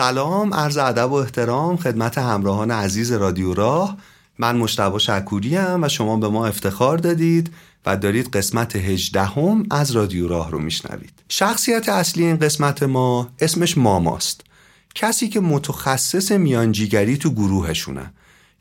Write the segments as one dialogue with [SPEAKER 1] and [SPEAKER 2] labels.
[SPEAKER 1] سلام عرض ادب و احترام خدمت همراهان عزیز رادیو راه. من مشتبه شکوری و شما به ما افتخار دادید و دارید قسمت هجدهم از رادیو راه رو میشنوید. شخصیت اصلی این قسمت ما اسمش ماماست. کسی که متخصص میانجیگری تو گروهشونه.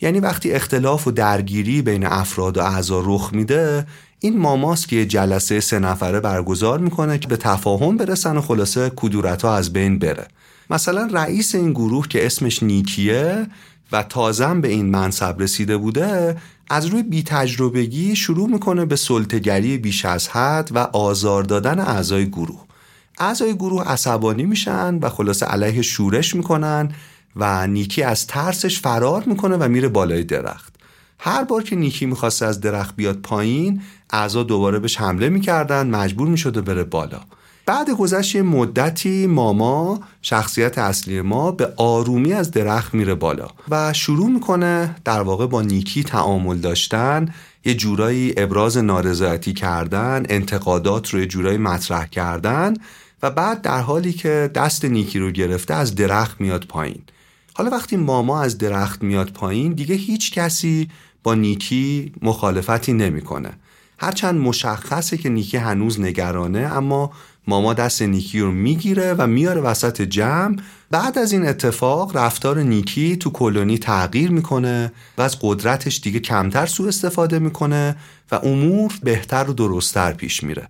[SPEAKER 1] یعنی وقتی اختلاف و درگیری بین افراد و اعضا رخ میده این ماماست که جلسه سه نفره برگزار می‌کنه که به تفاهم برسن و خلاصه کدورت ها از بین بره. مثلا رئیس این گروه که اسمش نیکیه و تازم به این منصب رسیده بوده از روی بی تجربگی شروع می‌کنه به سلطگری بیش از حد و آزار دادن اعضای گروه. اعضای گروه عصبانی میشن و خلاصه علیه شورش می‌کنن و نیکی از ترسش فرار می‌کنه و میره بالای درخت. هر بار که نیکی می‌خواسته از درخت بیاد پایین اعضا دوباره بهش حمله می‌کردن مجبور می‌شده بره بالا. بعد گذشت مدتی ماما شخصیت اصلی ما به آرومی از درخت میره بالا و شروع می‌کنه در واقع با نیکی تعامل داشتن یه جورایی ابراز نارضایتی کردن انتقادات رو یه جورایی مطرح کردن و بعد در حالی که دست نیکی رو گرفته از درخت میاد پایین. حالا وقتی ماما از درخت میاد پایین دیگه هیچ کسی با نیکی مخالفتی نمی‌کنه. هرچند مشخصه که نیکی هنوز نگرانه اما ماما دست نیکی رو می‌گیره و میاره وسط جمع. بعد از این اتفاق رفتار نیکی تو کلونی تغییر می‌کنه و از قدرتش دیگه کمتر سوء استفاده می‌کنه و امور بهتر و درستتر پیش میره.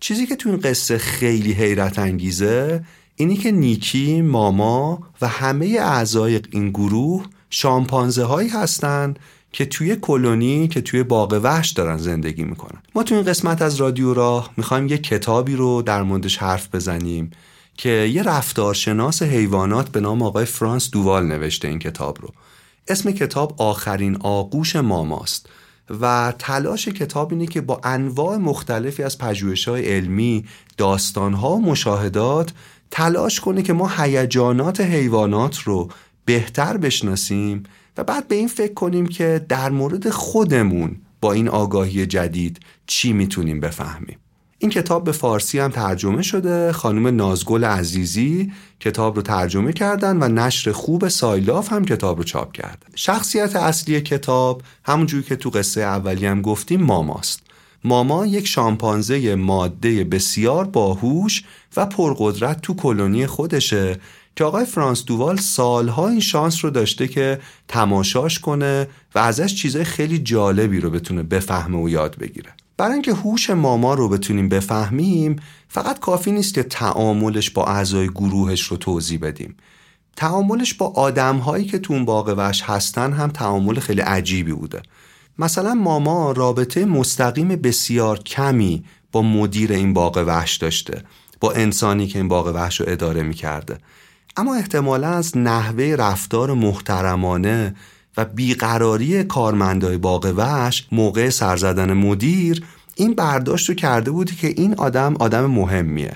[SPEAKER 1] چیزی که تو این قصه خیلی حیرت انگیزه اینی که نیکی، ماما و همه اعضای این گروه شامپانزه هایی هستن که توی کلونی که توی باغ وحش دارن زندگی می‌کنن. ما تو این قسمت از رادیو راه می‌خوایم یه کتابی رو در موردش حرف بزنیم که یه رفتارشناس حیوانات به نام آقای فرانس دووال نوشته این کتاب رو. اسم کتاب آخرین آغوش ماماست و تلاش کتاب اینه که با انواع مختلفی از پژوهش‌های علمی، داستانها و مشاهدات تلاش کنه که ما هیجانات حیوانات رو بهتر بشناسیم و بعد به این فکر کنیم که در مورد خودمون با این آگاهی جدید چی می‌تونیم بفهمیم. این کتاب به فارسی هم ترجمه شده. خانم نازگل عزیزی کتاب رو ترجمه کردن و نشر خوب سایلاف هم کتاب رو چاپ کردن شخصیت اصلی کتاب همونجوری که تو قصه اولی هم گفتیم ماماست. ماما یک شامپانزه ماده بسیار باهوش و پرقدرت تو کلونی خودشه که آقای فرانس دووال سالها این شانس رو داشته که تماشاش کنه و ازش چیزای خیلی جالبی رو بتونه بفهمه و یاد بگیره. برای اینکه هوش ماما رو بتونیم بفهمیم فقط کافی نیست که تعاملش با اعضای گروهش رو توضیح بدیم. تعاملش با آدمهایی که تو اون باغ وحش هستن هم تعامل خیلی عجیبی بوده. مثلا ماما رابطه مستقیم بسیار کمی با مدیر این باغ وحش داشته با انسانی که این باغ وحش رو اداره می‌کرده. اما احتمالا از نحوه رفتار محترمانه و بیقراری کارمندای باغ وحش موقع سرزدن مدیر این برداشت رو کرده بودی که این آدم آدم مهمیه.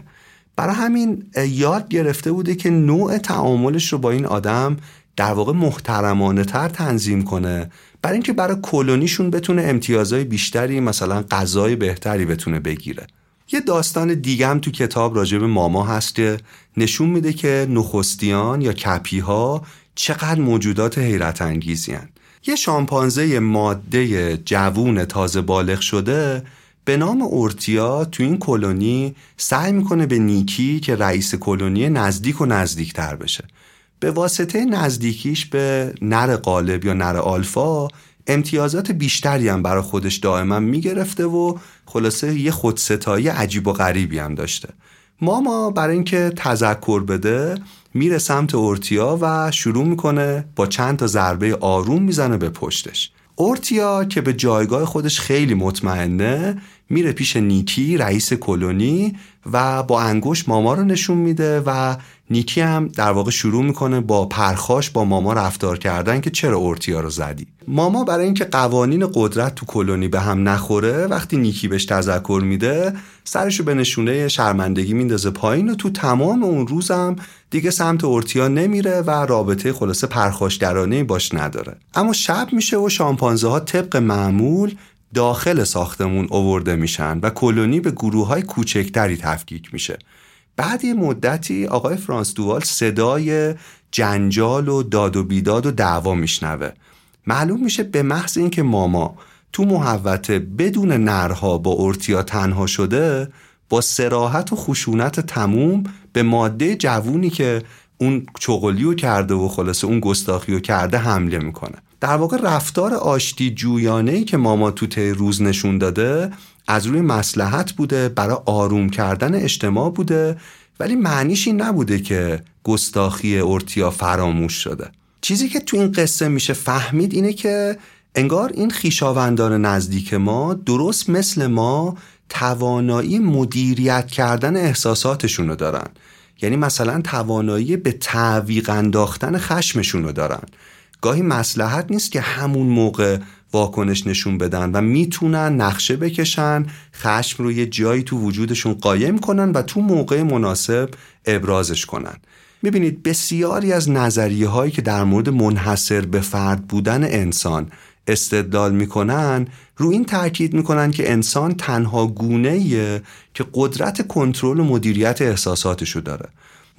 [SPEAKER 1] برای همین یاد گرفته بوده که نوع تعاملش رو با این آدم در واقع محترمانه تر تنظیم کنه. برای اینکه برای کلونیشون بتونه امتیازهای بیشتری مثلا غذای بهتری بتونه بگیره. یه داستان دیگه هم تو کتاب راجع به ماما هست که نشون میده که نخستیان یا کپی ها چقدر موجودات حیرت انگیزی هن. یه شامپانزه ماده جوون تازه بالغ شده به نام اورتیا تو این کلونی سعی می‌کنه به نیکی که رئیس کلونی نزدیک و نزدیکتر بشه به واسطه نزدیکیش به نر قالب یا نر آلفا امتیازات بیشتری هم برای خودش دائما می‌گرفته و خلاصه یه خودستایی عجیب و غریبی هم داشته. ماما برای اینکه تذکر بده میره سمت اورتیا و شروع می‌کنه با چند تا ضربه آروم می‌زنه به پشتش. اورتیا که به جایگاه خودش خیلی مطمئنه میره پیش نیکی رئیس کلونی و با انگوش ماما رو نشون میده و نیکی هم در واقع شروع می‌کنه با پرخاش با ماما رفتار کردن که چرا اورتیا رو زدی؟ ماما برای اینکه قوانین قدرت تو کلونی به هم نخوره وقتی نیکی بهش تذکر میده سرشو به نشونه شرمندگی میندازه پایین و تو تمام اون روزم دیگه سمت اورتیا نمیره و رابطه خلاصه پرخاش درانه باش نداره. اما شب میشه و شامپانزه ها طبق معمول داخل ساختمون اوورده میشن و کلونی به گروه های کوچکتری تفکیک میشه. بعد یه مدتی آقای فرانس دوال صدای جنجال و داد و بیداد و دعوا میشنوه. معلوم میشه به محض اینکه ماما تو محوته بدون نرها با ارتیا تنها شده با سراحت و خشونت تموم به ماده جوونی که اون چغلیو کرده و خلاصه اون گستاخیو کرده حمله می‌کنه. در واقع رفتار آشتی جویانه که ماما تو ته روز نشون داده از روی مسلحت بوده برای آروم کردن اجتماع بوده ولی معنیش این نبوده که گستاخی ارتیا فراموش شده. چیزی که تو این قصه میشه فهمید اینه که انگار این خیشاوندان نزدیک ما درست مثل ما توانایی مدیریت کردن احساساتشون رو دارن. یعنی مثلا توانایی به تعویق انداختن خشمشون رو دارن. گاهی مسلحت نیست که همون موقع واکنش نشون بدن و می‌تونن نقشه بکشن خشم رو یه جایی تو وجودشون قایم کنن و تو موقع مناسب ابرازش کنن. می‌بینید بسیاری از نظریه هایی که در مورد منحصر به فرد بودن انسان استدلال می‌کنن رو این تاکید می‌کنن که انسان تنها گونه که قدرت کنترل و مدیریت احساساتشو داره.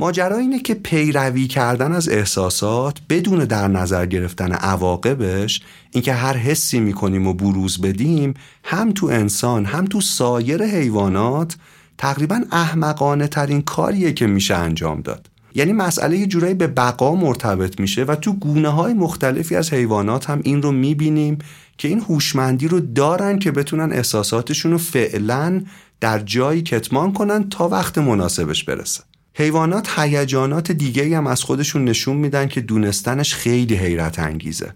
[SPEAKER 1] ماجرا اینه که پیروی کردن از احساسات بدون در نظر گرفتن عواقبش اینکه هر حسی می‌کنیم و بروز بدیم هم تو انسان هم تو سایر حیوانات تقریبا احمقانه ترین کاریه که میشه انجام داد. یعنی مسئله یه جورایی به بقا مرتبط میشه و تو گونه های مختلفی از حیوانات هم این رو می‌بینیم که این هوشمندی رو دارن که بتونن احساساتشون رو فعلا در جایی کتمان کنن تا وقت مناسبش برسه. حیوانات هیجانات دیگه هم از خودشون نشون میدن که دونستنش خیلی حیرت انگیزه.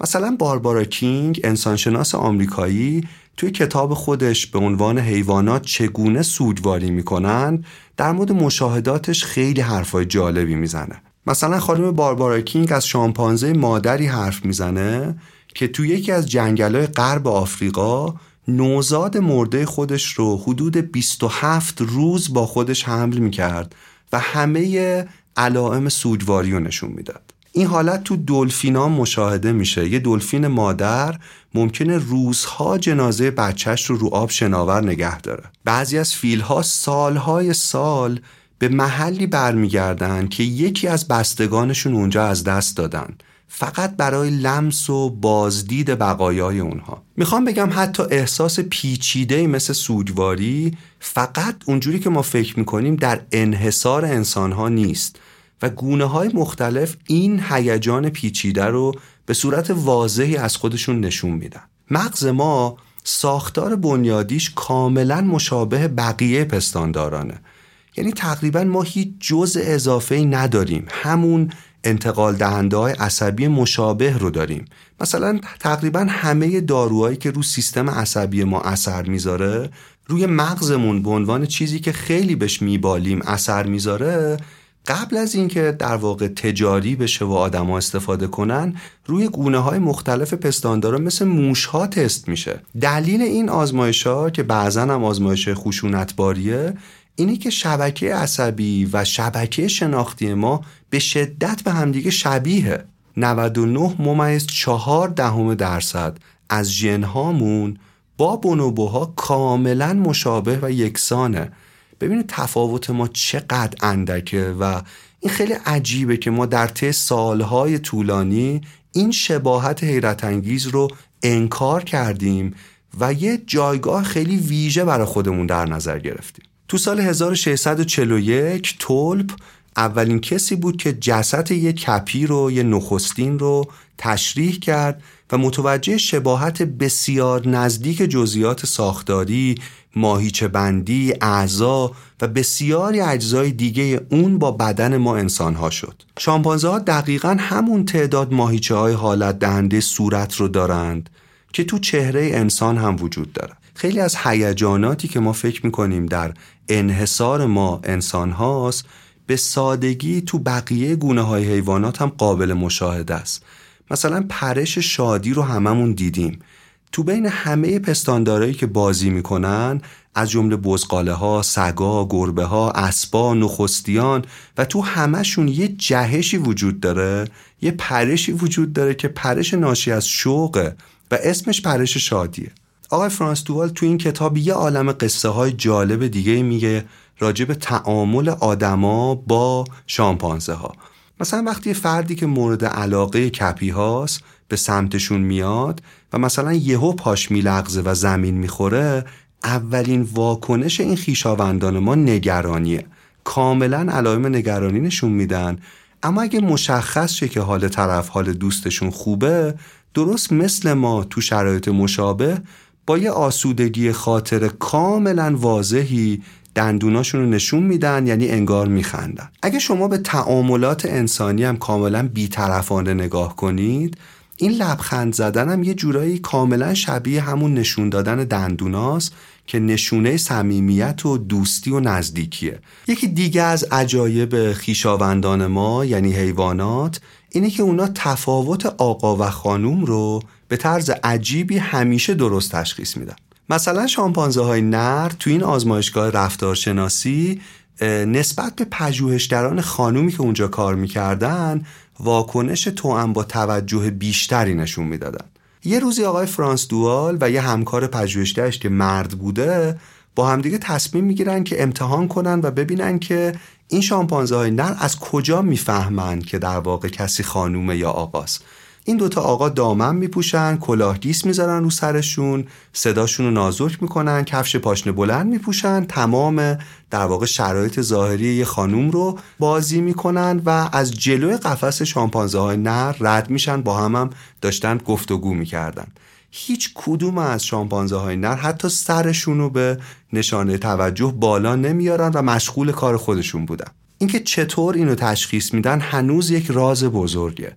[SPEAKER 1] مثلا باربارا کینگ انسانشناس آمریکایی توی کتاب خودش به عنوان حیوانات چگونه سوگواری می‌کنن در مورد مشاهداتش خیلی حرفای جالبی می‌زنه. مثلا خانم باربارا کینگ از شامپانزه مادری حرف می‌زنه که توی یکی از جنگلای غرب آفریقا نوزاد مرده خودش رو حدود 27 روز با خودش حمل می‌کرد و همه علائم سوگواری رو نشون می‌داد. این حالت تو دلفینا مشاهده میشه. یه دلفین مادر ممکنه روزها جنازه بچهش رو رو آب شناور نگه داره. بعضی از فیلها سالهای سال به محلی برمیگردن که یکی از بستگانشون اونجا از دست دادن. فقط برای لمس و بازدید بقایای اونها. می‌خوام بگم حتی احساس پیچیده مثل سوگواری فقط اونجوری که ما فکر می‌کنیم در انحصار انسانها نیست و گونه های مختلف این هیجان پیچیده رو به صورت واضحی از خودشون نشون میدن. مغز ما ساختار بنیادیش کاملا مشابه بقیه پستاندارانه. یعنی تقریبا ما هیچ جزء اضافه نداریم. همون انتقال دهنده های عصبی مشابه رو داریم. مثلا تقریبا همه داروهایی که رو سیستم عصبی ما اثر می‌ذاره روی مغزمون به عنوان چیزی که خیلی بهش میبالیم اثر می‌ذاره قبل از اینکه در واقع تجاری بشه و آدما استفاده کنن روی گونه های مختلف پستاندارا مثل موش ها تست میشه. دلیل این آزمایش ها که بعضا هم آزمایش خشونتباریه اینه که شبکه عصبی و شبکه شناختی ما به شدت به همدیگه شبیه. 99 ممیز چهار دهم درصد از ژنهامون با بونوبوها کاملا مشابه و یکسانه. ببینید تفاوت ما چقدر اندکه و این خیلی عجیبه که ما در طی سالهای طولانی این شباهت حیرت انگیز رو انکار کردیم و یه جایگاه خیلی ویژه برای خودمون در نظر گرفتیم. تو سال 1641 تولپ اولین کسی بود که جسد یه کپی رو یه نخستین رو تشریح کرد و متوجه شباهت بسیار نزدیک جزئیات ساختاری، ماهیچه بندی، اعضا و بسیاری اجزای دیگه اون با بدن ما انسانها شد. شامپانزه ها دقیقا همون تعداد ماهیچه های حالت دهنده صورت رو دارند که تو چهره انسان هم وجود داره. خیلی از هیجاناتی که ما فکر می‌کنیم در انحصار ما انسان هاست به سادگی تو بقیه گونه های حیوانات هم قابل مشاهده است. مثلا پرش شادی رو هممون دیدیم. تو بین همه پستاندارایی که بازی می‌کنن از جمله بزقاله ها، سگا، گربه ها، اسبا، نخستیان و تو همهشون یه جهشی وجود داره یه پرشی وجود داره که پرش ناشی از شوقه و اسمش پرش شادیه. آقای فرانس دوال تو این کتاب یه عالم قصه های جالب دیگه میگه راجع به تعامل آدما با شامپانزه ها مثلا وقتی فردی که مورد علاقه کپی هاست به سمتشون میاد و مثلا یهو پاش میلغزه و زمین می‌خوره اولین واکنش این خیشاوندان ما نگرانیه. کاملا علائم نگرانی نشون میدن. اما اگه مشخص شه که حال طرف حال دوستشون خوبه درست مثل ما تو شرایط مشابه با یه آسودگی خاطر کاملا واضحی دندوناشون رو نشون میدن یعنی انگار میخندن. اگه شما به تعاملات انسانی هم کاملا بیطرفانه نگاه کنید این لبخند زدن هم یه جورایی کاملا شبیه همون نشون دادن دندوناست که نشونه صمیمیت و دوستی و نزدیکیه. یکی دیگه از عجایب خیشاوندان ما یعنی حیوانات اینه که اونا تفاوت آقا و خانوم رو به طرز عجیبی همیشه درست تشخیص میدن. مثلا شامپانزه های نر تو این آزمایشگاه رفتارشناسی نسبت به پژوهشگران خانومی که اونجا کار می‌کردن واکنش توأم با توجه بیشتری نشون می‌دادن. یه روزی آقای فرانس دوال و یه همکار پژوهشگرش که مرد بوده با همدیگه تصمیم می‌گیرن که امتحان کنن و ببینن که این شامپانزه های نر از کجا می‌فهمند که در واقع کسی خانومه یا آقاست. این دوتا آقا دامن میپوشن کلاهگیس می‌ذارن رو سرشون صداشون رو نازک می‌کنن کفش پاشنه بلند میپوشن تمام در واقع شرایط ظاهری یه خانوم رو بازی می‌کنن و از جلوی قفس شامپانزه های نر رد میشن با هم, هم داشتن گفتگو می‌کردن. هیچ کدوم از شامپانزه های نر حتی سرشون رو به نشانه توجه بالا نمیارن و مشغول کار خودشون بودن. اینکه چطور اینو تشخیص میدن هنوز یک راز بزرگه.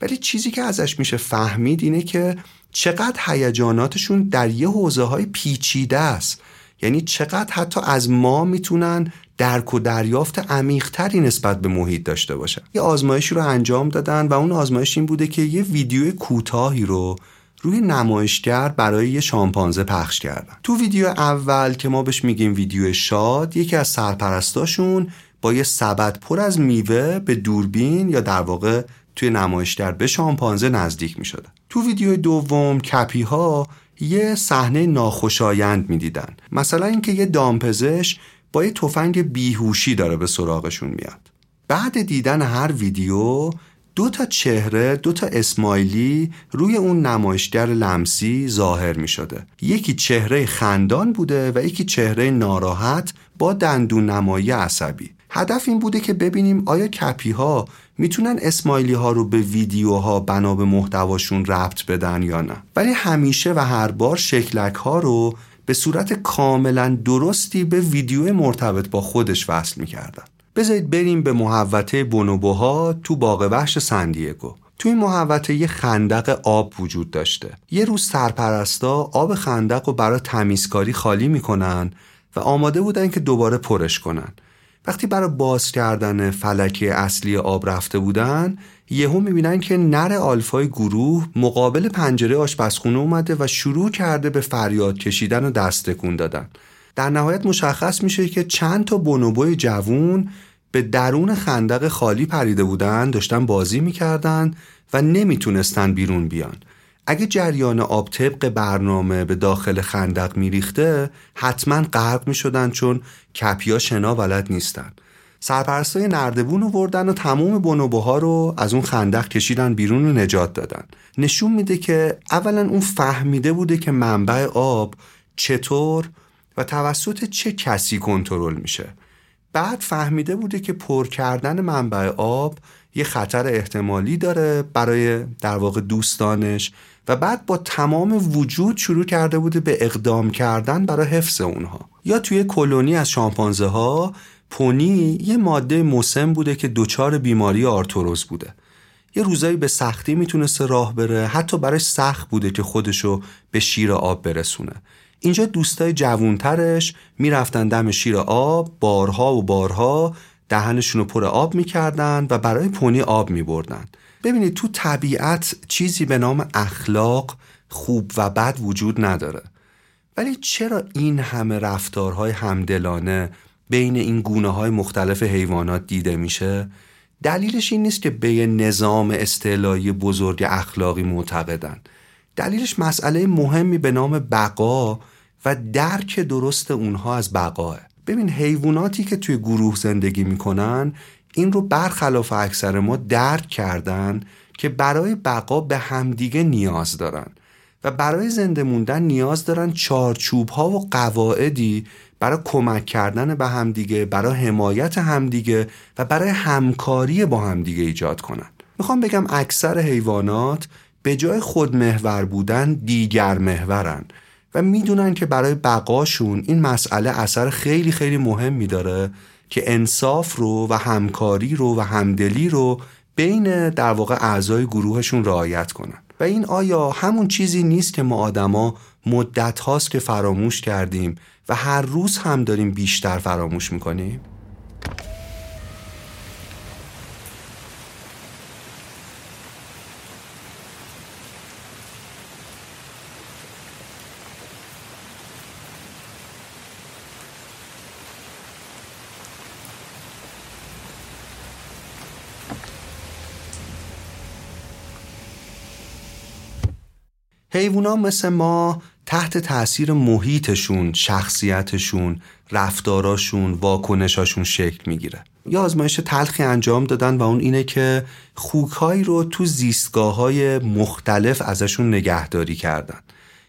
[SPEAKER 1] ولی چیزی که ازش میشه فهمید اینه که چقدر هیجاناتشون در یه حوزه های پیچیده است. یعنی چقدر حتی از ما می‌تونن درک و دریافت عمیقتری نسبت به محیط داشته باشن. یه آزمایشی رو انجام دادن و اون آزمایش این بوده که یه ویدیو کوتاهی رو روی نمایشگر برای یه شامپانزه پخش کردن. تو ویدیو اول که ما بهش میگیم ویدیو شاد یکی از سرپرستاشون با یه سبد پر از میوه به دوربین یا در واقع توی نمایشگر به شامپانزه نزدیک می شدن. تو ویدیو دوم کپی ها یه صحنه ناخوشایند می‌دیدن. مثلا اینکه یه دامپزش با یه تفنگ بیهوشی داره به سراغشون میاد. بعد دیدن هر ویدیو دو تا چهره دو تا اسمایلی روی اون نمایشگر لمسی ظاهر می شده یکی چهره خندان بوده و یکی چهره ناراحت با دندون نمایی عصبی. هدف این بوده که ببینیم آیا کپی ها می‌تونن اسمایلی ها رو به ویدیوها بنا به محتواشون ربط بدن یا نه. ولی همیشه و هر بار شکلک ها رو به صورت کاملا درستی به ویدیو مرتبط با خودش وصل می‌کردن. بذارید بریم به محوطه بونوبوها تو باغ وحش سندیگو. تو این محوطه یه خندق آب وجود داشته. یه روز سرپرستا آب خندق رو برای تمیزکاری خالی می‌کنن و آماده بودن که دوباره پرش کنن. وقتی برای باز کردن فلکه اصلی آب رفته بودن یهو می‌بینن که نر آلفای گروه مقابل پنجره آشپزخونه اومده و شروع کرده به فریاد کشیدن و دست تکون دادن. در نهایت مشخص میشه که چند تا بونوبوی جوون به درون خندق خالی پریده بودن داشتن بازی می‌کردن و نمی‌تونستن بیرون بیان. اگه جریان آب طبق برنامه به داخل خندق میریخته حتما غرق می‌شدن چون کپیا شنا بلد نیستن. سرپرستای نردبون وردن و تمام بونوبوها رو از اون خندق کشیدن بیرون و نجات دادن. نشون میده که اولا اون فهمیده بوده که منبع آب چطور و توسط چه کسی کنترل میشه. بعد فهمیده بوده که پر کردن منبع آب یه خطر احتمالی داره برای در واقع دوستانش و بعد با تمام وجود شروع کرده بوده به اقدام کردن برای حفظ اونها. یا توی کلونی از شامپانزه ها پونی یه ماده مسم بوده که دچار بیماری آرتوروز بوده. یه روزایی به سختی می‌تونسته راه بره حتی برای سخت بوده که خودشو به شیر آب برسونه. اینجا دوستای جوونترش می‌رفتن دم شیر آب بارها و بارها دهنشون رو پر آب می‌کردن و برای پونی آب میبردن. ببینید تو طبیعت چیزی به نام اخلاق خوب و بد وجود نداره. ولی چرا این همه رفتارهای همدلانه بین این گونه های مختلف حیوانات دیده میشه؟ دلیلش این نیست که به نظام استعلایی بزرگ اخلاقی معتقدن. دلیلش مسئله مهمی به نام بقا و درک درست اونها از بقاه. ببین حیواناتی که توی گروه زندگی می‌کنن این رو برخلاف اکثر ما درک کردن که برای بقا به همدیگه نیاز دارن و برای زنده موندن نیاز دارن چارچوب ها و قواعدی برای کمک کردن به همدیگه برای حمایت همدیگه و برای همکاری با همدیگه ایجاد کنن. می‌خوام بگم اکثر حیوانات به جای خودمحور بودن دیگر محورن و می‌دونن که برای بقاشون این مسئله اثر خیلی خیلی مهم داره که انصاف رو و همکاری رو و همدلی رو بین در واقع اعضای گروهشون رعایت کنن و این آیا همون چیزی نیست که ما آدما مدت هاست که فراموش کردیم و هر روز هم داریم بیشتر فراموش می‌کنیم؟ حیوونا مثل ما تحت تاثیر محیطشون، شخصیتشون، رفتاراشون، واکنشاشون شکل می‌گیره. یا آزمایش تلخی انجام دادن و اون اینه که خوکهایی رو تو زیستگاه های مختلف ازشون نگهداری کردن.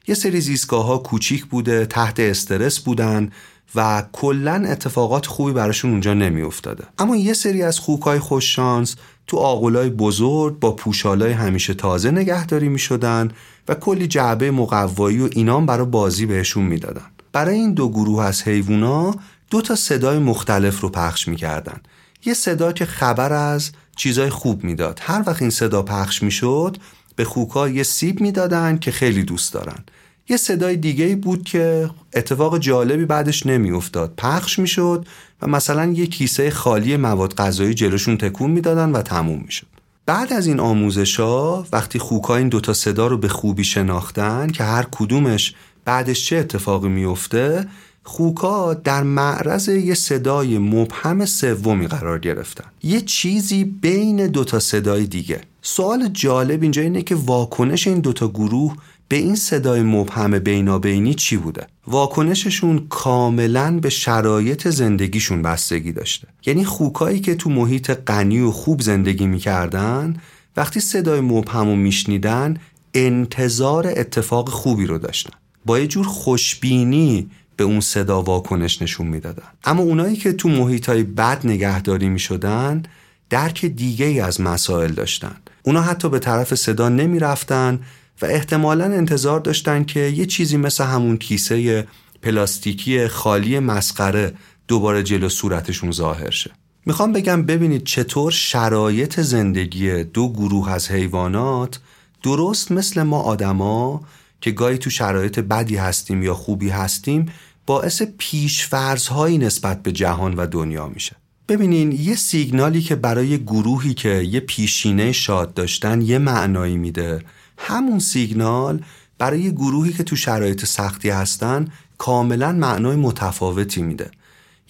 [SPEAKER 1] یه سری زیستگاه ها کوچیک بوده، تحت استرس بودن و کلا اتفاقات خوبی براشون اونجا نمیافتاده. اما یه سری از خوکهای خوششانس تو آغولای بزرگ با پوشالای همیشه تازه نگهداری می شدن و کلی جعبه مقوایی و اینام برای بازی بهشون می‌دادن. برای این دو گروه از حیوونا دو تا صدای مختلف رو پخش می‌کردن. یه صدا که خبر از چیزای خوب می‌داد. هر وقت این صدا پخش می‌شد به خوکا یه سیب می‌دادن که خیلی دوست دارن. یه صدای دیگه بود که اتفاق جالبی بعدش نمیافتاد. پخش می‌شد و مثلا یه کیسه خالی مواد غذایی جلوشون تکون می‌دادن و تموم می‌شد. بعد از این آموزش ها وقتی خوکا این دوتا صدا رو به خوبی شناختن که هر کدومش بعدش چه اتفاقی میفته خوکا در معرض یه صدای مبهم سومی قرار گرفتن یه چیزی بین دوتا صدای دیگه سوال جالب اینجا اینه که واکنش این دوتا گروه به این صدای مبهم بینابینی چی بوده؟ واکنششون کاملا به شرایط زندگیشون بستگی داشته. یعنی خوکایی که تو محیط غنی و خوب زندگی می‌کردن وقتی صدای مبهم رو میشنیدن انتظار اتفاق خوبی رو داشتن. با یه جور خوشبینی به اون صدا واکنش نشون می‌دادن. اما اونایی که تو محیط های بد نگهداری می‌شدن درک دیگه ای از مسائل داشتن. اونا حتی به طرف صدا نمی‌رفتن و احتمالا انتظار داشتن که یه چیزی مثل همون کیسه پلاستیکی خالی مسخره دوباره جلو صورتشون ظاهر شه. می‌خوام بگم ببینید چطور شرایط زندگی دو گروه از حیوانات درست مثل ما آدما که گاهی تو شرایط بدی هستیم یا خوبی هستیم باعث پیشفرزهایی نسبت به جهان و دنیا میشه. ببینین یه سیگنالی که برای گروهی که یه پیشینه شاد داشتن یه معنایی میده. همون سیگنال برای گروهی که تو شرایط سختی هستن کاملا معنای متفاوتی میده.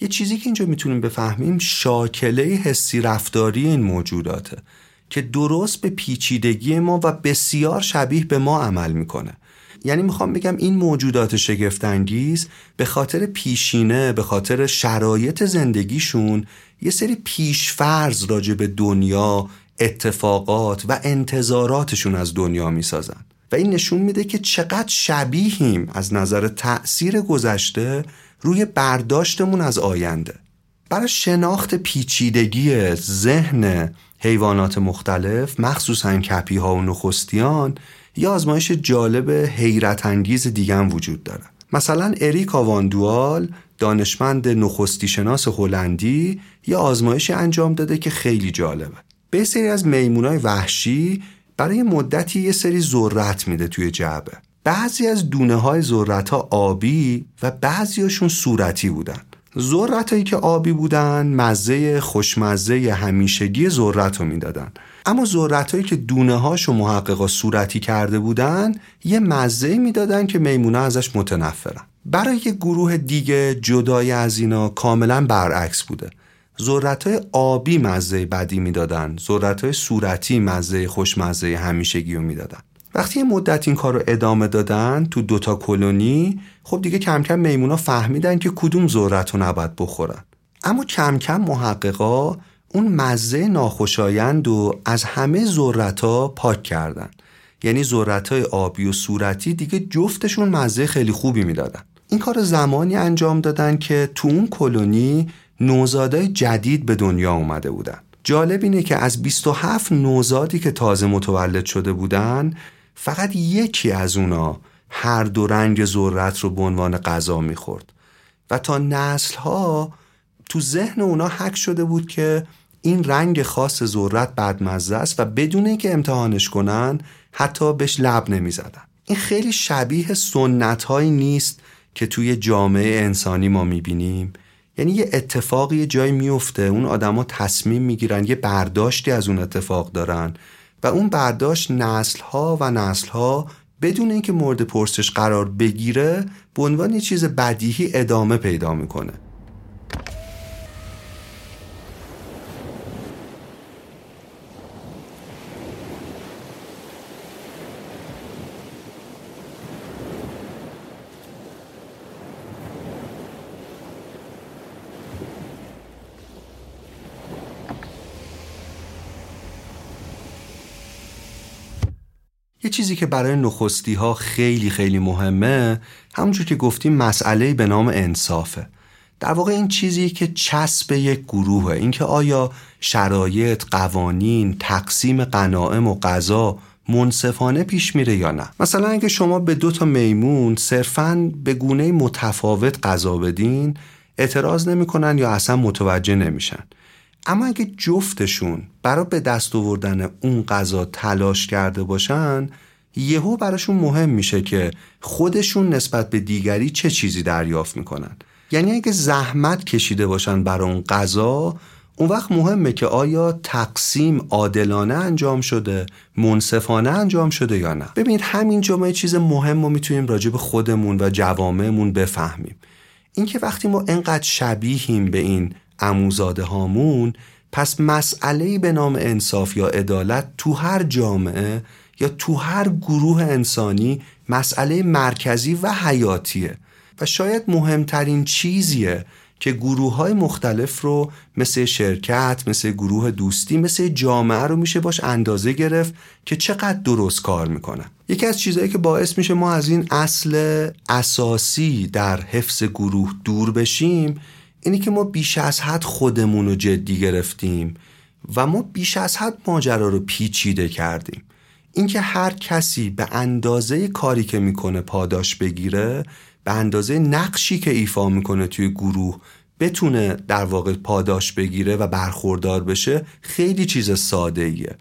[SPEAKER 1] یه چیزی که اینجا می‌تونیم بفهمیم شاکله حسی رفتاری این موجوداته که درست به پیچیدگی ما و بسیار شبیه به ما عمل می‌کنه. یعنی می‌خوام بگم این موجودات شگفتانگیز به خاطر پیشینه به خاطر شرایط زندگیشون یه سری پیشفرز راجع به دنیا اتفاقات و انتظاراتشون از دنیا می‌سازن. و این نشون میده که چقدر شبیهیم از نظر تأثیر گذشته روی برداشتمون از آینده. برای شناخت پیچیدگی ذهن حیوانات مختلف مخصوصا کپی ها و نخستیان یا آزمایش جالب حیرت انگیز دیگه هم وجود داره. مثلا اریک آواندوال دانشمند نخستی شناس هلندی یا آزمایشی انجام داده که خیلی جالبه. به سری از میمونای وحشی برای مدتی یه سری ذرت میده توی جعبه. بعضی از دونه های ذرت ها آبی و بعضیاشون صورتی بودن. ذرت هایی که آبی بودن مزه خوشمزه همیشگی ذرت رو می‌دادن. اما ذرت هایی که دونه هاشو محققا صورتی کرده بودن یه مزه می‌دادن که میمونه ازش متنفرن. برای یه گروه دیگه جدای از اینا کاملا برعکس بوده. ذرت های آبی مزه بدی می‌دادن. ذرت های صورتی مزه خوشمزه همیشگی رو می‌دادن. وقتی یه مدت این کار رو ادامه دادن تو دوتا کلونی خب دیگه کم کم میمونا فهمیدن که کدوم ذرت رو نباید بخورن. اما کم کم محققا اون مزه ناخوشایند و از همه ذرت ها پاک کردن. یعنی ذرت های آبی و صورتی دیگه جفتشون مزه خیلی خوبی می‌دادن. این کار زمانی انجام دادن که تو اون کلونی نوزادای جدید به دنیا اومده بودن. جالب اینه که از 27 نوزادی که تازه متولد شده بودن فقط یکی از اونا هر دو رنگ ذرت رو به عنوان غذا می‌خورد. و تا نسل ها تو ذهن اونا حک شده بود که این رنگ خاص ذرت بدمزه است و بدون اینکه امتحانش کنن حتی بهش لب نمی‌زدن. این خیلی شبیه سنت هایی نیست که توی جامعه انسانی ما می‌بینیم. یعنی یه اتفاقی یه جایی میفته اون آدما تصمیم می‌گیرن یه برداشتی از اون اتفاق دارن و اون برداشت نسل ها و نسل ها بدون اینکه مورد پرسش قرار بگیره به عنوان یه چیز بدیهی ادامه پیدا می‌کنه. یه چیزی که برای نخستی ها خیلی خیلی مهمه همونجور که گفتیم مسئله به نام انصافه. در واقع این چیزی که چسب یک گروهه اینکه آیا شرایط، قوانین، تقسیم قناعم و غذا منصفانه پیش میره یا نه؟ مثلا اگه شما به دو تا میمون صرفا به گونه متفاوت غذا بدین اعتراض نمی‌کنن یا اصلا متوجه نمیشن. اما اگه جفتشون برای به دست آوردن اون غذا تلاش کرده باشن یهو براشون مهم میشه که خودشون نسبت به دیگری چه چیزی دریافت می‌کنن. یعنی اگه زحمت کشیده باشن برای اون غذا اون وقت مهمه که آیا تقسیم عادلانه انجام شده منصفانه انجام شده یا نه. ببینید همین جمعه چیز مهم رو می‌تونیم راجع به خودمون و جوامعمون بفهمیم. اینکه وقتی ما انقدر شبیهیم به این اموزاده هامون پس مسئله به نام انصاف یا عدالت تو هر جامعه یا تو هر گروه انسانی مسئله مرکزی و حیاتیه و شاید مهمترین چیزیه که گروه های مختلف رو مثل شرکت، مثل گروه دوستی، مثل جامعه رو میشه باش اندازه گرفت که چقدر درست کار می‌کنن. یکی از چیزهایی که باعث میشه ما از این اصل اساسی در حفظ گروه دور بشیم اینی که ما بیش از حد خودمون رو جدی گرفتیم و ما بیش از حد ماجرا رو پیچیده کردیم. اینکه هر کسی به اندازه کاری که می‌کنه پاداش بگیره به اندازه نقشی که ایفا می‌کنه توی گروه بتونه در واقع پاداش بگیره و برخوردار بشه خیلی چیز ساده ایه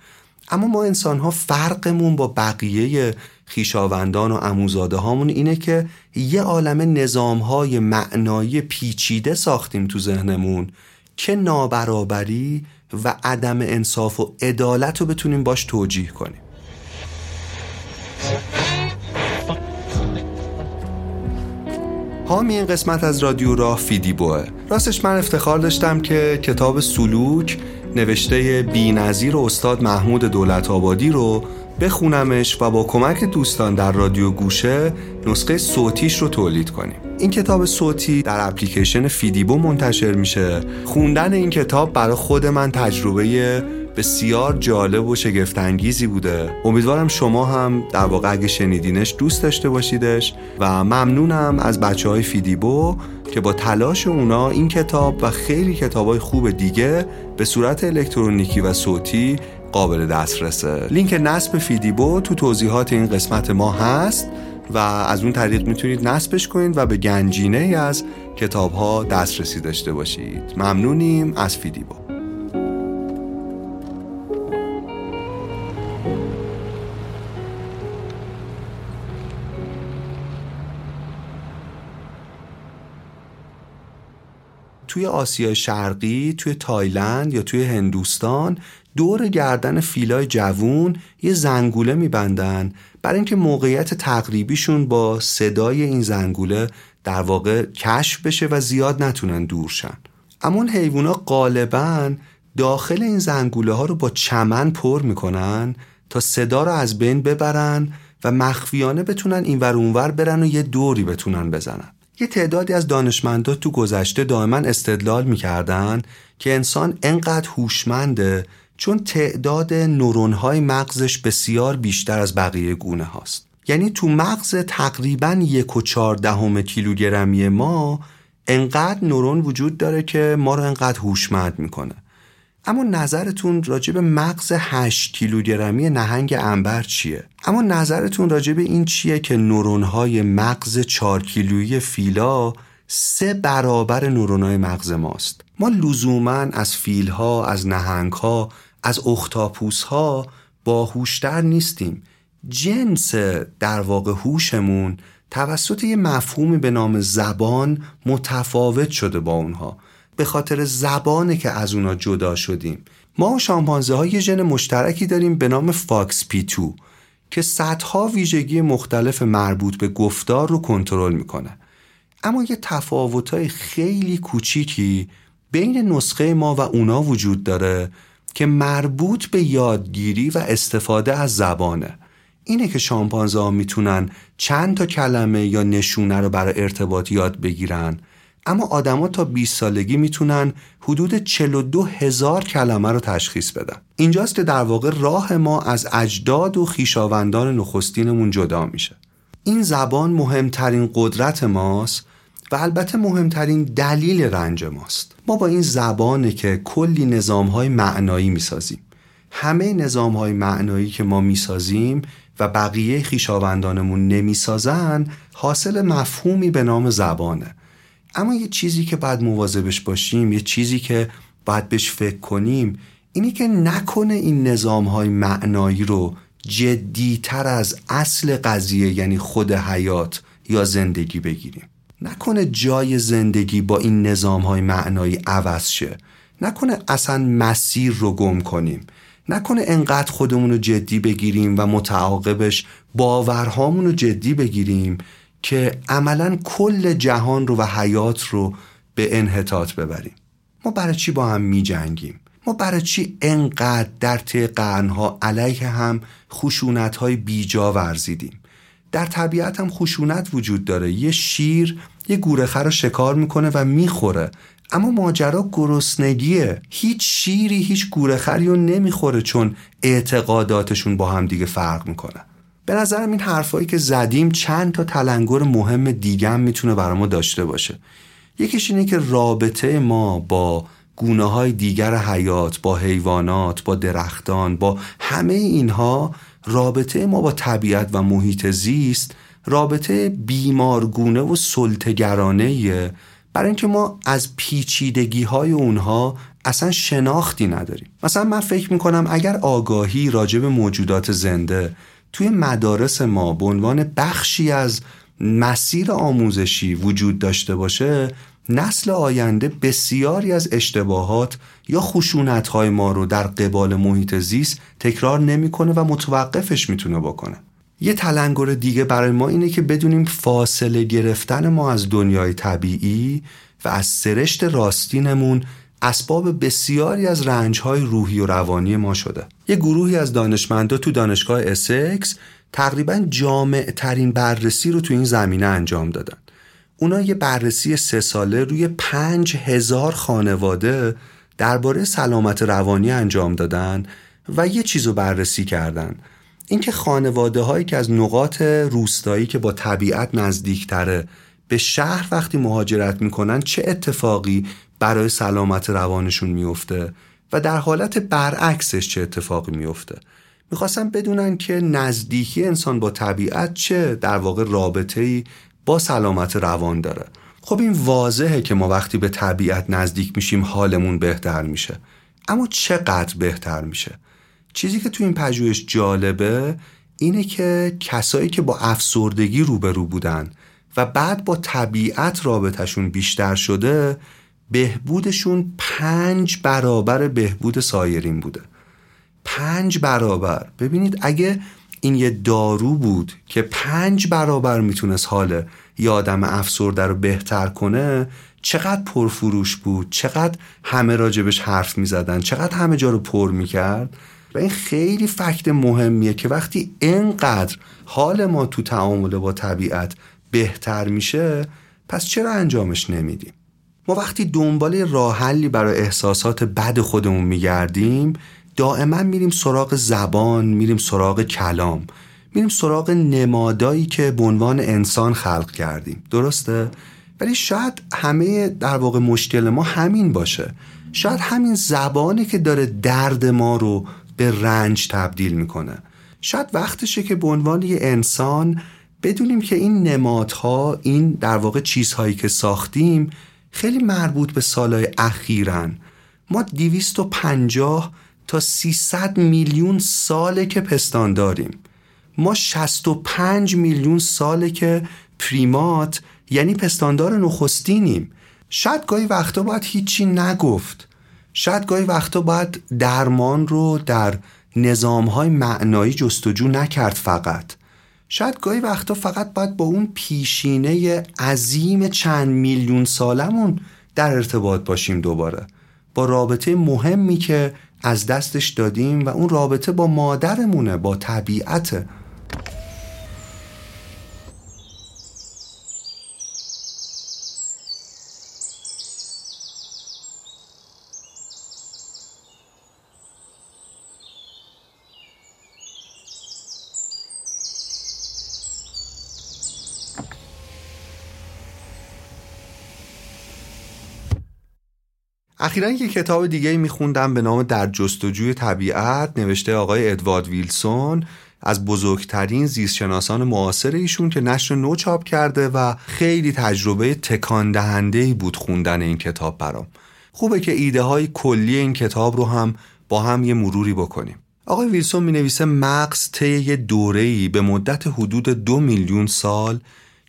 [SPEAKER 1] اما ما انسان ها فرقمون با بقیه خیشاوندان و اموزاده هامون اینه که یه عالم نظام های معنایی پیچیده ساختیم تو ذهنمون که نابرابری و عدم انصاف و عدالت رو بتونیم باش توجیه کنیم. حامی این قسمت از رادیو راه فیدیبوه راستش من افتخار داشتم که کتاب سلوک نوشته بی نظیر استاد محمود دولت آبادی رو بخونمش و با کمک دوستان در رادیو گوشه نسخه صوتیش رو تولید کنیم. این کتاب صوتی در اپلیکیشن فیدیبو منتشر میشه. خوندن این کتاب برای خود من تجربه بسیار جالب و شگفتانگیزی بوده. امیدوارم شما هم در واقع اگه شنیدینش دوست داشته باشیدش و ممنونم از بچه های فیدیبو که با تلاش اونا این کتاب و خیلی کتاب های خوب دیگه به صورت الکترونیکی و صوتی قابل دسترسه. لینک نصب فیدیبو تو توضیحات این قسمت ما هست و از اون طریق می‌تونید نصبش کنید و به گنجینه از کتاب ها دسترسی داشته باشید. ممنونیم از فیدیبو. توی آسیا شرقی توی تایلند یا توی هندوستان دور گردن فیلای جوون یه زنگوله میبندن. برای اینکه موقعیت تقریبیشون با صدای این زنگوله در واقع کشف بشه و زیاد نتونن دور شن. اما اون حیوونا غالبا داخل این زنگوله ها رو با چمن پر می‌کنن تا صدا رو از بین ببرن و مخفیانه بتونن اینور اونور برن و یه دوری بتونن بزنن. یه تعدادی از دانشمندا تو گذشته دائما استدلال می‌کردن که انسان انقدر هوشمنده چون تعداد نورونهای مغزش بسیار بیشتر از بقیه گونه هاست. یعنی تو مغز تقریبا یک و چهاردهم کیلوگرمی ما انقدر نورون وجود داره که ما رو انقدر هوشمند می‌کنه. اما نظرتون راجع به مغز 8 کیلوگرمی نهنگ انبر چیه؟ اما نظرتون راجع به این چیه که نورونهای مغز 4 کیلویی فیلا سه برابر نورونهای مغز ماست؟ ما لزوما از فیلها، از نهنگها، از اختاپوسها باهوشتر نیستیم. جنس در واقع هوشمون توسط یه مفهومی به نام زبان متفاوت شده با اونها. به خاطر زبانه که از اونا جدا شدیم. ما و شامپانزه ها یه ژن مشترکی داریم به نام FOXP2 که صدها ویژگی مختلف مربوط به گفتار رو کنترل می‌کنه. اما یه تفاوتهای خیلی کوچیکی بین نسخه ما و اونا وجود داره که مربوط به یادگیری و استفاده از زبانه. اینه که شامپانزه ها می‌تونن چند تا کلمه یا نشونه رو برای ارتباط یاد بگیرن اما آدما تا 20 سالگی می‌تونن حدود 42 هزار کلمه رو تشخیص بدن. اینجاست که در واقع راه ما از اجداد و خیشاوندان نخستینمون جدا میشه. این زبان مهمترین قدرت ماست و البته مهمترین دلیل رنج ماست. ما با این زبانه که کلی نظام های معنایی می‌سازیم. همه نظام های معنایی که ما می‌سازیم و بقیه خیشاوندانمون نمی‌سازن حاصل مفهومی به نام زبانه. اما یه چیزی که باید مواظبش باشیم یه چیزی که باید بهش فکر کنیم اینی که نکنه این نظام های معنایی رو جدیتر از اصل قضیه یعنی خود حیات یا زندگی بگیریم. نکنه جای زندگی با این نظام های معنایی عوض شه. نکنه اصلا مسیر رو گم کنیم. نکنه انقدر خودمون رو جدی بگیریم و متعاقبش باورهامون رو جدی بگیریم که عملا کل جهان رو و حیات رو به انحطاط ببریم. ما برای چی با هم می جنگیم؟ ما برای چی انقدر در طی قرنها علیه هم خشونت های بیجا ورزیدیم؟ در طبیعت هم خشونت وجود داره. یه شیر یه گورخه رو شکار می‌کنه و می‌خوره. اما ماجرا گرسنگیه. هیچ شیری هیچ گورخری رو نمی‌خوره چون اعتقاداتشون با هم دیگه فرق می‌کنه به نظرم این حرفایی که زدیم چند تا تلنگر مهم دیگه هم می‌تونه برای ما داشته باشه. یکیش اینه که رابطه ما با گونه های دیگر حیات با حیوانات با درختان با همه اینها رابطه ما با طبیعت و محیط زیست رابطه بیمارگونه و سلطگرانه برای اینکه ما از پیچیدگی های اونها اصلا شناختی نداریم. مثلا من فکر می‌کنم اگر آگاهی راجع به موجودات زنده توی مدارس ما به عنوان بخشی از مسیر آموزشی وجود داشته باشه نسل آینده بسیاری از اشتباهات یا های ما رو در قبال محیط زیست تکرار نمی‌کنه و متوقفش می‌تونه بکنه. یه تلنگر دیگه برای ما اینه که بدونیم فاصله گرفتن ما از دنیای طبیعی و از سرشت راستینمون اسباب بسیاری از رنجهای روحی و روانی ما شده. یه گروهی از دانشمندا تو دانشگاه اسکس تقریبا جامع ترین بررسی رو تو این زمینه انجام دادن. اونا یه بررسی سه ساله روی پنج هزار خانواده درباره سلامت روانی انجام دادن و یه چیز رو بررسی کردن. اینکه خانواده هایی که از نقاط روستایی که با طبیعت نزدیکتره به شهر وقتی مهاجرت می‌کنن چه اتفاقی برای سلامت روانشون میفته و در حالت برعکسش چه اتفاقی میفته می‌خواستم بدونن که نزدیکی انسان با طبیعت چه در واقع رابطه با سلامت روان داره. خب این واضحه که ما وقتی به طبیعت نزدیک میشیم حالمون بهتر میشه. اما چقدر بهتر میشه؟ چیزی که تو این پژوهش جالبه اینه که کسایی که با افسردگی روبرو بودن و بعد با طبیعت رابطهشون بیشتر شده بهبودشون پنج برابر بهبود سایرین بوده. پنج برابر. ببینید اگه این یه دارو بود که پنج برابر می‌تونست حال یه آدم افسرده رو بهتر کنه چقدر پرفروش بود چقدر همه راجبش حرف می‌زدن چقدر همه جا رو پر می‌کرد. و این خیلی فکت مهمیه که وقتی اینقدر حال ما تو تعامل با طبیعت بهتر میشه پس چرا انجامش نمیدیم؟ ما وقتی دنبال راه حلی برای احساسات بد خودمون میگردیم دائما میریم سراغ زبان میریم سراغ کلام میریم سراغ نمادایی که به عنوان انسان خلق کردیم. درسته؟ ولی شاید همه در واقع مشکل ما همین باشه. شاید همین زبانی که داره درد ما رو به رنج تبدیل می‌کنه. شاید وقتشه که به عنوان یه انسان بدونیم که این نمادها این در واقع چیزهایی که ساختیم خیلی مربوط به سالهای اخیرن. ما 250 تا 300 میلیون ساله که پستان داریم. ما 65 میلیون ساله که پریمات یعنی پستاندار نخستینیم. شاید گاهی وقتا باید هیچی نگفت. شاید گاهی وقتا باید درمان رو در نظامهای معنایی جستجو نکرد فقط. شاید گاهی وقتا فقط باید با اون پیشینه عظیم چند میلیون سالمون در ارتباط باشیم دوباره. با رابطه مهمی که از دستش دادیم و اون رابطه با مادرمونه با طبیعته اخیرا یه کتاب دیگه میخوندم به نام در جستجوی طبیعت نوشته آقای ادوارد ویلسون از بزرگترین زیستشناسان معاصر ایشون که نشر نو چاپ کرده و خیلی تجربه تکان دهنده بود خوندن این کتاب برام. خوبه که ایده های کلی این کتاب رو هم با هم یه مروری بکنیم. آقای ویلسون می نویسه مغز طی یه دوره‌ای به مدت حدود دو میلیون سال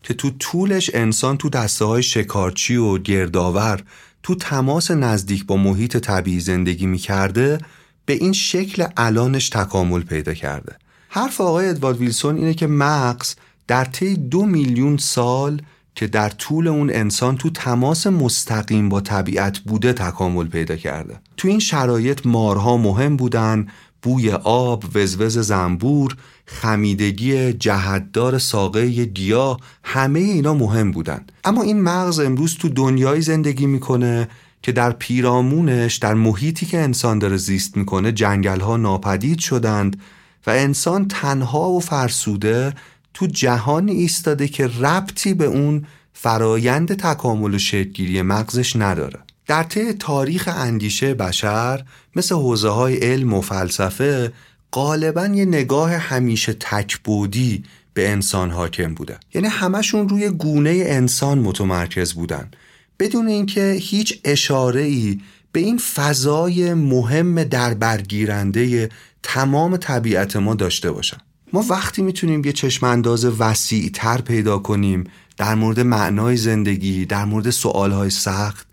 [SPEAKER 1] که تو طولش انسان تو دسته های شکارچی و گردآور تو تماس نزدیک با محیط طبیعی زندگی می کرده به این شکل الانش تکامل پیدا کرده. حرف آقای ادوارد ویلسون اینه که مغز در طی دو میلیون سال که در طول اون انسان تو تماس مستقیم با طبیعت بوده تکامل پیدا کرده. تو این شرایط مارها مهم بودن بوی آب، وزوز زنبور، خمیدگی جهتدار ساقه گیاه همه اینا مهم بودن. اما این مغز امروز تو دنیای زندگی می‌کنه که در پیرامونش در محیطی که انسان داره زیست می‌کنه جنگل ها ناپدید شدند و انسان تنها و فرسوده تو جهان ایستاده که ربطی به اون فرایند تکامل و شکلگیری مغزش نداره. در طی تاریخ اندیشه بشر مثل حوزه های علم و فلسفه غالبا یه نگاه همیشه تکبودی به انسان حاکم بوده. یعنی همشون روی گونه انسان متمرکز بودن. بدون اینکه هیچ اشاره ای به این فضای مهم در برگیرنده تمام طبیعت ما داشته باشن. ما وقتی می‌تونیم یه چشم انداز وسیع تر پیدا کنیم در مورد معنای زندگی در مورد سوالهای سخت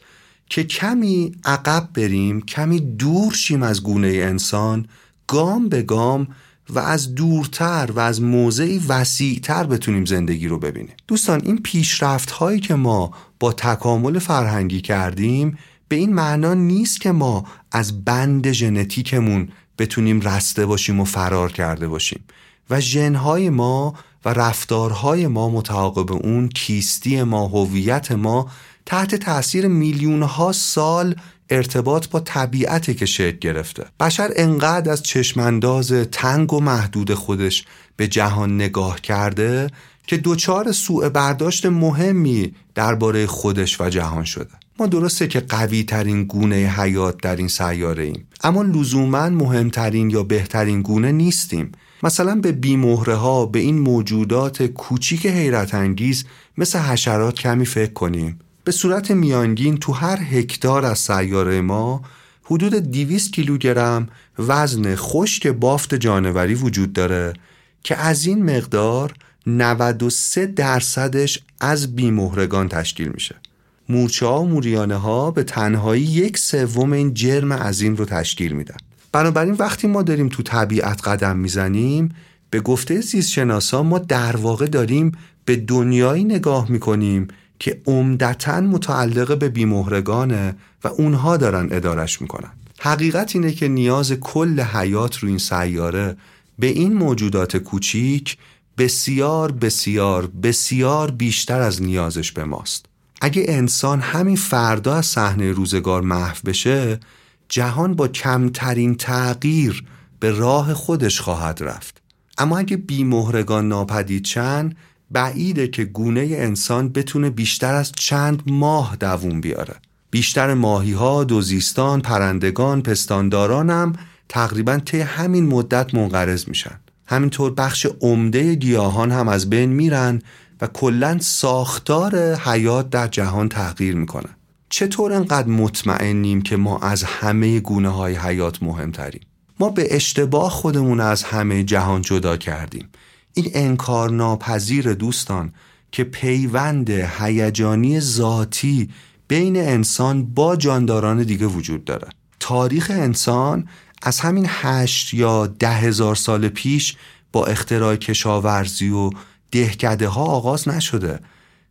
[SPEAKER 1] که کمی عقب بریم کمی دور شیم از گونه انسان گام به گام و از دورتر و از موضعی وسیعتر بتونیم زندگی رو ببینیم. دوستان این پیشرفت هایی که ما با تکامل فرهنگی کردیم به این معنا نیست که ما از بند ژنتیکمون بتونیم رسته باشیم و فرار کرده باشیم و ژنهای ما و رفتارهای ما متعاقب اون کیستی ما هویت ما تحت تاثیر میلیون ها سال ارتباط با طبیعتی که شکل گرفته. بشر انقدر از چشمانداز تنگ و محدود خودش به جهان نگاه کرده که دوچار سوء برداشت مهمی درباره خودش و جهان شده. ما درسته که قوی ترین گونه حیات در این سیاره ایم اما لزوما مهمترین یا بهترین گونه نیستیم. مثلا به بیمهره ها به این موجودات کوچیک حیرت انگیز مثل حشرات کمی فکر کنیم. به صورت میانگین تو هر هکتار از سیاره ما حدود 200 کیلوگرم وزن خشک بافت جانوری وجود داره که از این مقدار 93 درصدش از بیمهرگان تشکیل میشه. مورچه ها و موریانه ها به تنهایی یک سوم این جرم عظیم رو تشکیل میدن. بنابراین وقتی ما داریم تو طبیعت قدم می‌زنیم به گفته زیست شناسا ما در واقع داریم به دنیایی نگاه می‌کنیم که عمدتا متعلق به بیمهرگانه و اونها دارن ادارش می‌کنن. حقیقت اینه که نیاز کل حیات رو این سیاره به این موجودات کوچیک بسیار بسیار بسیار بیشتر از نیازش به ماست. اگه انسان همین فردا از صحنه روزگار محو بشه جهان با کمترین تغییر به راه خودش خواهد رفت. اما اگه بیمهرگان ناپدید چند بعیده که گونه انسان بتونه بیشتر از چند ماه دووم بیاره. بیشتر ماهی ها، دوزیستان، پرندگان، پستانداران هم تقریبا طی همین مدت منقرض میشن. همینطور بخش عمده گیاهان هم از بین میرن و کلا ساختار حیات در جهان تغییر می‌کنن چطور انقدر مطمئنیم که ما از همه گونه های حیات مهمتریم؟ ما به اشتباه خودمون از همه جهان جدا کردیم. این انکار ناپذیر دوستان که پیوند هیجانی ذاتی بین انسان با جانداران دیگه وجود داره. تاریخ انسان از همین هشت یا ده هزار سال پیش با اختراع کشاورزی و دهکده ها آغاز نشده.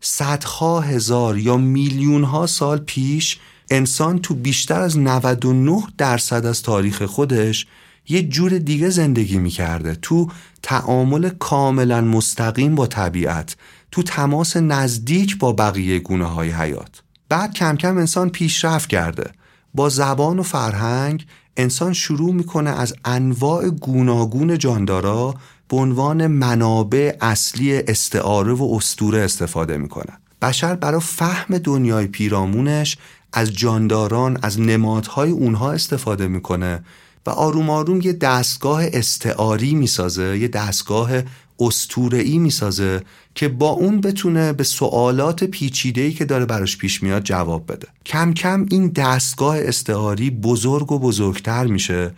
[SPEAKER 1] صدها هزار یا میلیون ها سال پیش انسان تو بیشتر از 99 درصد از تاریخ خودش یه جور دیگه زندگی می‌کرده. تو تعامل کاملا مستقیم با طبیعت تو تماس نزدیک با بقیه گونه های حیات. بعد کم کم انسان پیشرفت کرده. با زبان و فرهنگ انسان شروع می‌کنه از انواع گوناگون جاندارا به عنوان منابع اصلی استعاره و استوره استفاده می‌کنه. بشر برای فهم دنیای پیرامونش از جانداران از نمادهای اونها استفاده می‌کنه و آروم آروم یه دستگاه استعاری می‌سازه یه دستگاه استورعی می‌سازه که با اون بتونه به سوالات پیچیده‌ای که داره براش پیش میاد جواب بده. کم کم این دستگاه استعاری بزرگ و بزرگتر میشه.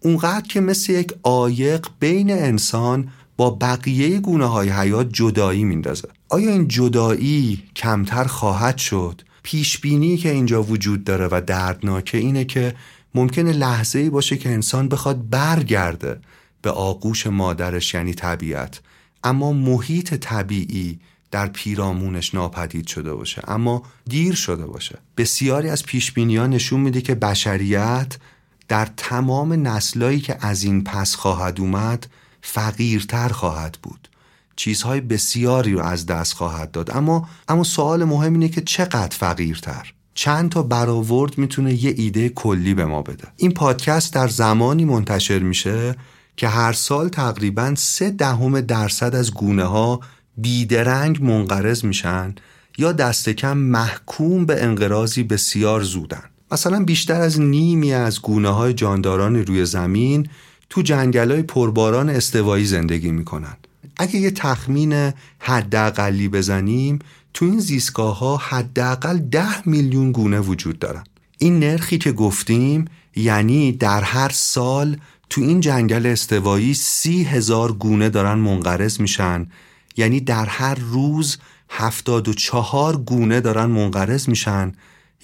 [SPEAKER 1] اونقدر که مثل یک عایق بین انسان با بقیه گونه های حیات جدایی میندازه. آیا این جدایی کمتر خواهد شد؟ پیش بینی که اینجا وجود داره و دردناکه اینه که ممکنه لحظه ای باشه که انسان بخواد برگرده به آغوش مادرش یعنی طبیعت. اما محیط طبیعی در پیرامونش ناپدید شده باشه. اما دیر شده باشه. بسیاری از پیش ها نشون میده که بشریت در تمام نسلایی که از این پس خواهد اومد فقیرتر خواهد بود. چیزهای بسیاری رو از دست خواهد داد. اما اما سوال مهم اینه که چقدر فقیرتر؟ چند تا برآورد می‌تونه یه ایده کلی به ما بده. این پادکست در زمانی منتشر میشه که هر سال تقریبا سه دهم درصد از گونه ها بیدرنگ منقرض میشن یا دست کم محکوم به انقراضی بسیار زودن. مثلا بیشتر از نیمی از گونه های جانداران روی زمین تو جنگل های پرباران استوایی زندگی می‌کنن. اگه یه تخمین حداقلی بزنیم تو این زیستگاه ها حداقل ده میلیون گونه وجود دارن. این نرخی که گفتیم یعنی در هر سال تو این جنگل استوایی سی هزار گونه دارن منقرض میشن. یعنی در هر روز هفتاد و چهار گونه دارن منقرض میشن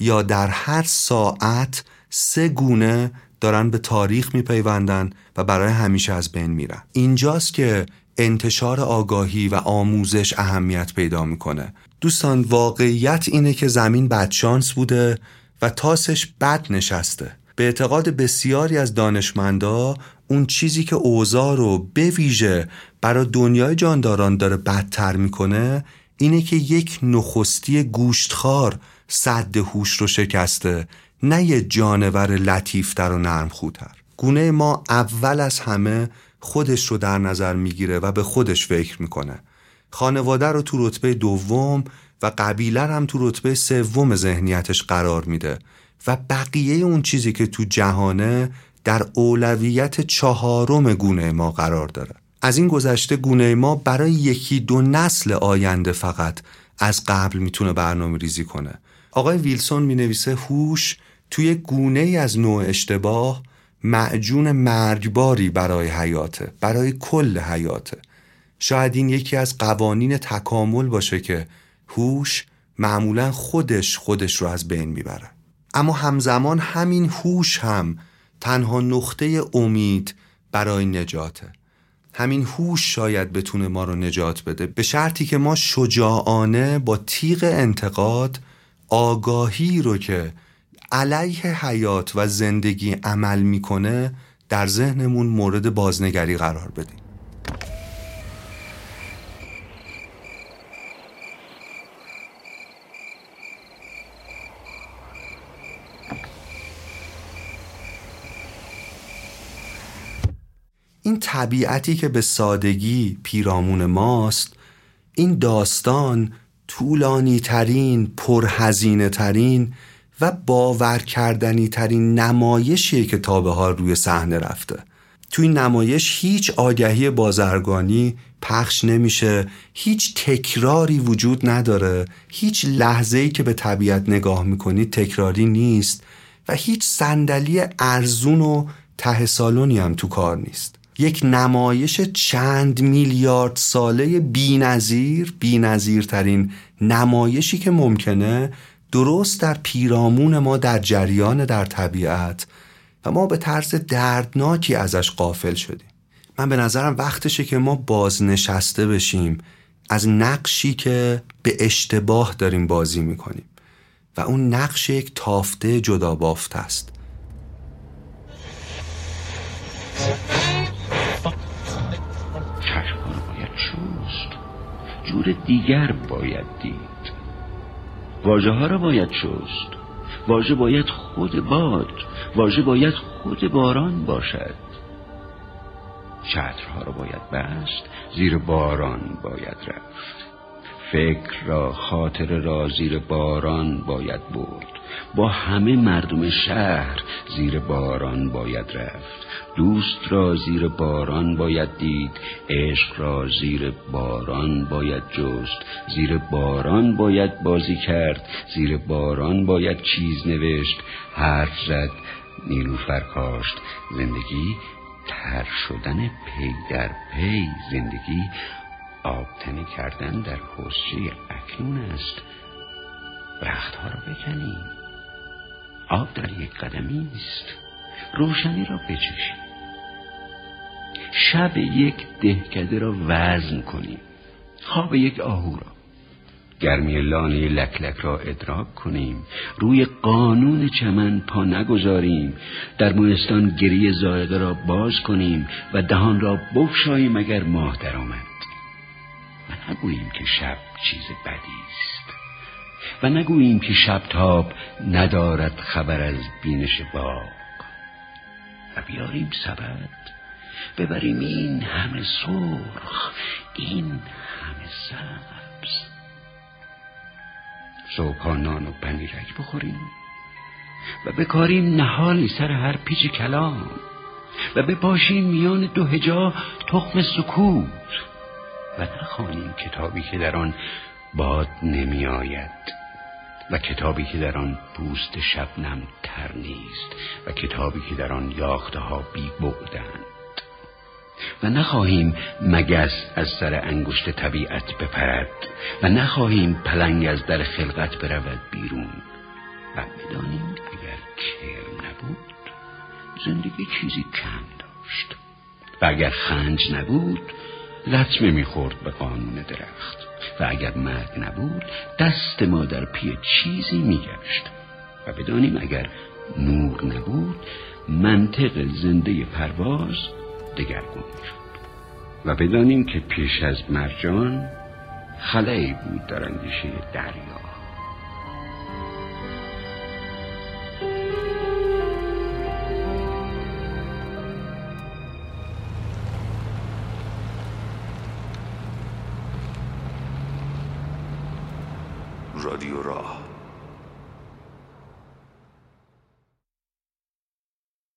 [SPEAKER 1] یا در هر ساعت سه گونه دارن به تاریخ میپیوندن و برای همیشه از بین میرن. اینجاست که انتشار آگاهی و آموزش اهمیت پیدا می‌کنه. دوستان واقعیت اینه که زمین بدشانس بوده و تاسش بد نشسته. به اعتقاد بسیاری از دانشمندا اون چیزی که اوضاع رو به ویژه برای دنیای جانداران داره بدتر می‌کنه اینه که یک نخستی گوشتخار صد هوش رو شکسته نه یه جانور لطیفتر و نرم خودتر گونه ما اول از همه خودش رو در نظر می‌گیره و به خودش فکر می‌کنه. خانواده رو تو رتبه دوم و قبیله هم تو رتبه سوم ذهنیتش قرار میده و بقیه اون چیزی که تو جهانه در اولویت چهارم گونه ما قرار داره. از این گذشته گونه ما برای یکی دو نسل آینده فقط از قبل می‌تونه برنامه ریزی کنه. آقای ویلسون می نویسه هوش توی گونه ای از نوع اشتباه معجون مرگباری برای حیاته برای کل حیاته. شاید این یکی از قوانین تکامل باشه که هوش معمولا خودش خودش رو از بین می‌بره. اما همزمان همین هوش هم تنها نقطه امید برای نجاته. همین هوش شاید بتونه ما رو نجات بده. به شرطی که ما شجاعانه با تیغ انتقاد آگاهی رو که علیه حیات و زندگی عمل می‌کنه در ذهنمون مورد بازنگری قرار بدیم این طبیعتی که به سادگی پیرامون ماست این داستان طولانی ترین پرهزینه ترین و باور کردنی ترین نمایشیه که تا به حال روی صحنه رفته. توی نمایش هیچ آگهی بازرگانی پخش نمیشه هیچ تکراری وجود نداره هیچ لحظه ای که به طبیعت نگاه می‌کنید تکراری نیست و هیچ صندلی ارزون و ته سالونی هم تو کار نیست. یک نمایش چند میلیارد ساله بینظیر بینظیرترین نمایشی که ممکنه درست در پیرامون ما در جریان در طبیعت و ما به طرز دردناکی ازش قافل شدیم. من به نظرم وقتشه که ما بازنشسته بشیم از نقشی که به اشتباه داریم بازی می‌کنیم و اون نقش یک تافته جدا بافت است.
[SPEAKER 2] جور دیگر باید دید. واژه ها را باید شست. واژه باید خود باد. واژه باید خود باران باشد. چترها را باید بست. زیر باران باید رفت. فکر را خاطر را زیر باران باید برد. با همه مردم شهر زیر باران باید رفت. دوست را زیر باران باید دید عشق را زیر باران باید جست. زیر باران باید بازی کرد زیر باران باید چیز نوشت. حرف زد نیلوفر کاشت زندگی تر شدن پی در پی زندگی آبتنی کردن در حسچه اکنون است. رختها را بکنیم. آب در یک قدمی است روشنی را بچشیم شب یک دهکده را وزن کنیم. خواب یک آهو را. گرمی لانه لکلک را ادراک کنیم. روی قانون چمن پا نگذاریم. در مونستان گریه زایده را باز کنیم و دهان را بگشاییم اگر ماه درآمد نگوییم که شب چیز بدی است. و نگوییم که شب تاب ندارد خبر از بینش باغ. و بیاریم سبد. ببریم این همه سرخ این همه سبز. صبح نان و پنیرک بخوریم. و بکاریم نهالی سر هر پیچ کلام. و بپاشیم میان دو هجا تخم سکوت. و نخوانیم کتابی که در آن باد نمی آید و کتابی که در آن پوست شبنم تر نیست و کتابی که در آن یاخته ها بی بودند و نخواهیم مگس از سر انگشت طبیعت بپرد و نخواهیم پلنگ از در خلقت برود بیرون. و بدانیم اگر کرم نبود زندگی چیزی کم داشت. و اگر خنج نبود لطمه می‌خورد به قانون درخت و اگر مرگ نبود دست ما در پی چیزی میگشت. و بدانیم اگر نور نبود منطق زنده پرواز دگرگون شد. و بدانیم که پیش از مرجان خلایی بود در اندیشه دریا.
[SPEAKER 1] رادیو راه